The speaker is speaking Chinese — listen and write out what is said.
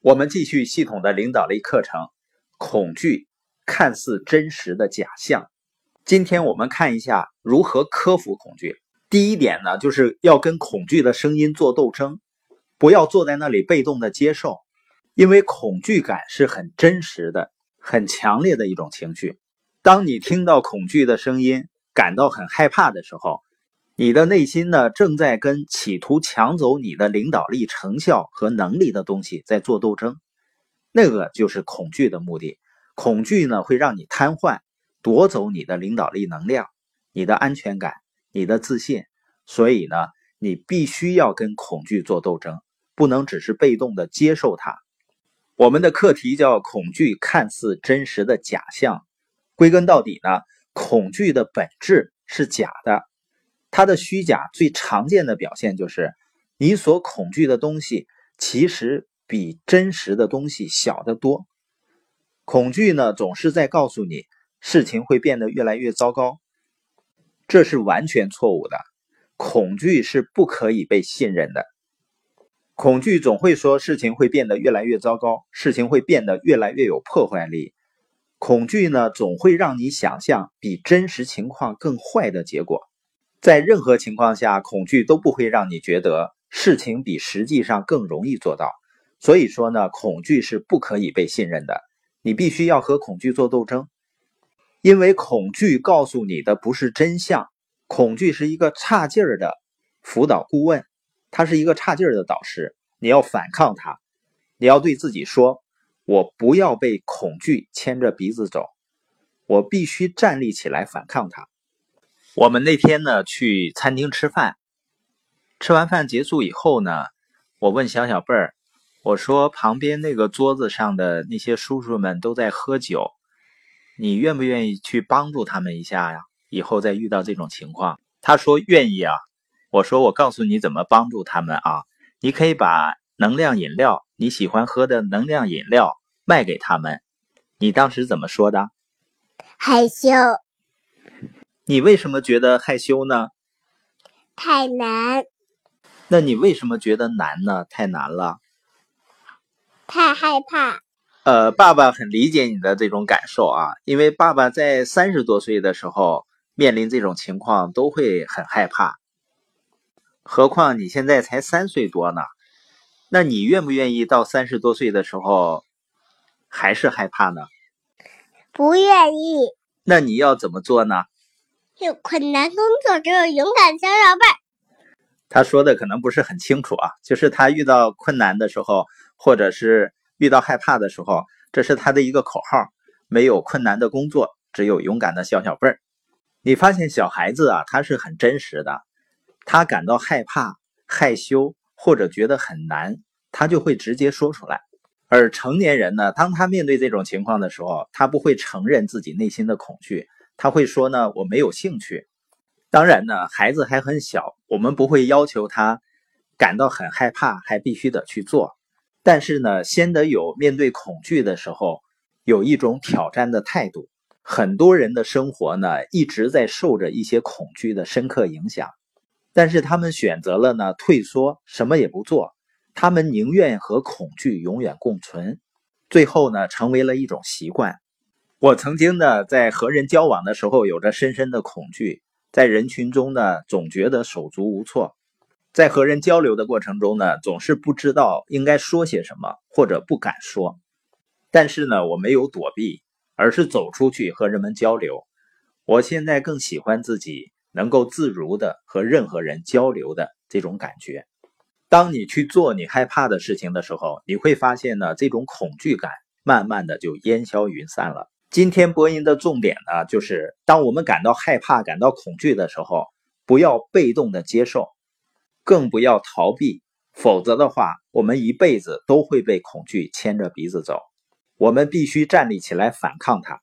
我们继续系统的领导力课程。恐惧看似真实的假象。今天我们看一下如何克服恐惧。第一点呢，就是要跟恐惧的声音做斗争，不要坐在那里被动的接受，因为恐惧感是很真实的、很强烈的一种情绪。当你听到恐惧的声音，感到很害怕的时候，你的内心呢正在跟企图抢走你的领导力、成效和能力的东西在做斗争，那个就是恐惧的目的。恐惧呢会让你瘫痪，夺走你的领导力能量、你的安全感、你的自信。所以呢，你必须要跟恐惧做斗争，不能只是被动的接受它。我们的课题叫“恐惧看似真实的假象”，归根到底呢，恐惧的本质是假的。它的虚假最常见的表现就是，你所恐惧的东西其实比真实的东西小得多。恐惧呢，总是在告诉你事情会变得越来越糟糕，这是完全错误的。恐惧是不可以被信任的。恐惧总会说事情会变得越来越糟糕，事情会变得越来越有破坏力。恐惧呢，总会让你想象比真实情况更坏的结果。在任何情况下，恐惧都不会让你觉得事情比实际上更容易做到。所以说呢，恐惧是不可以被信任的。你必须要和恐惧做斗争，因为恐惧告诉你的不是真相。恐惧是一个差劲儿的辅导顾问，他是一个差劲儿的导师。你要反抗他，你要对自己说：“我不要被恐惧牵着鼻子走，我必须站立起来反抗他。”我们那天呢去餐厅吃饭，吃完饭结束以后呢，我问小小贝儿，我说旁边那个桌子上的那些叔叔们都在喝酒，你愿不愿意去帮助他们一下呀？以后再遇到这种情况，他说愿意啊。我说我告诉你怎么帮助他们啊，你可以把能量饮料你喜欢喝的能量饮料卖给他们。你当时怎么说的？害羞。你为什么觉得害羞呢？太难。那你为什么觉得难呢？太难了。太害怕。呃，爸爸很理解你的这种感受啊，因为爸爸在三十多岁的时候面临这种情况都会很害怕，何况你现在才三岁多呢？那你愿不愿意到三十多岁的时候还是害怕呢？不愿意。那你要怎么做呢？有困难工作，只有勇敢小宝贝。他说的可能不是很清楚啊，就是他遇到困难的时候，或者是遇到害怕的时候，这是他的一个口号：没有困难的工作，只有勇敢的小小贝儿。你发现小孩子啊，他是很真实的，他感到害怕、害羞或者觉得很难，他就会直接说出来。而成年人呢，当他面对这种情况的时候，他不会承认自己内心的恐惧。他会说呢，我没有兴趣。当然呢，孩子还很小，我们不会要求他感到很害怕，还必须得去做。但是呢，先得有面对恐惧的时候有一种挑战的态度。很多人的生活呢，一直在受着一些恐惧的深刻影响，但是他们选择了呢退缩，什么也不做。他们宁愿和恐惧永远共存，最后呢，成为了一种习惯。我曾经呢，在和人交往的时候，有着深深的恐惧，在人群中呢，总觉得手足无措，在和人交流的过程中呢，总是不知道应该说些什么，或者不敢说。但是呢，我没有躲避，而是走出去和人们交流。我现在更喜欢自己能够自如的和任何人交流的这种感觉。当你去做你害怕的事情的时候，你会发现呢，这种恐惧感慢慢的就烟消云散了。今天播音的重点呢，就是当我们感到害怕、感到恐惧的时候，不要被动的接受，更不要逃避，否则的话，我们一辈子都会被恐惧牵着鼻子走。我们必须站立起来反抗它。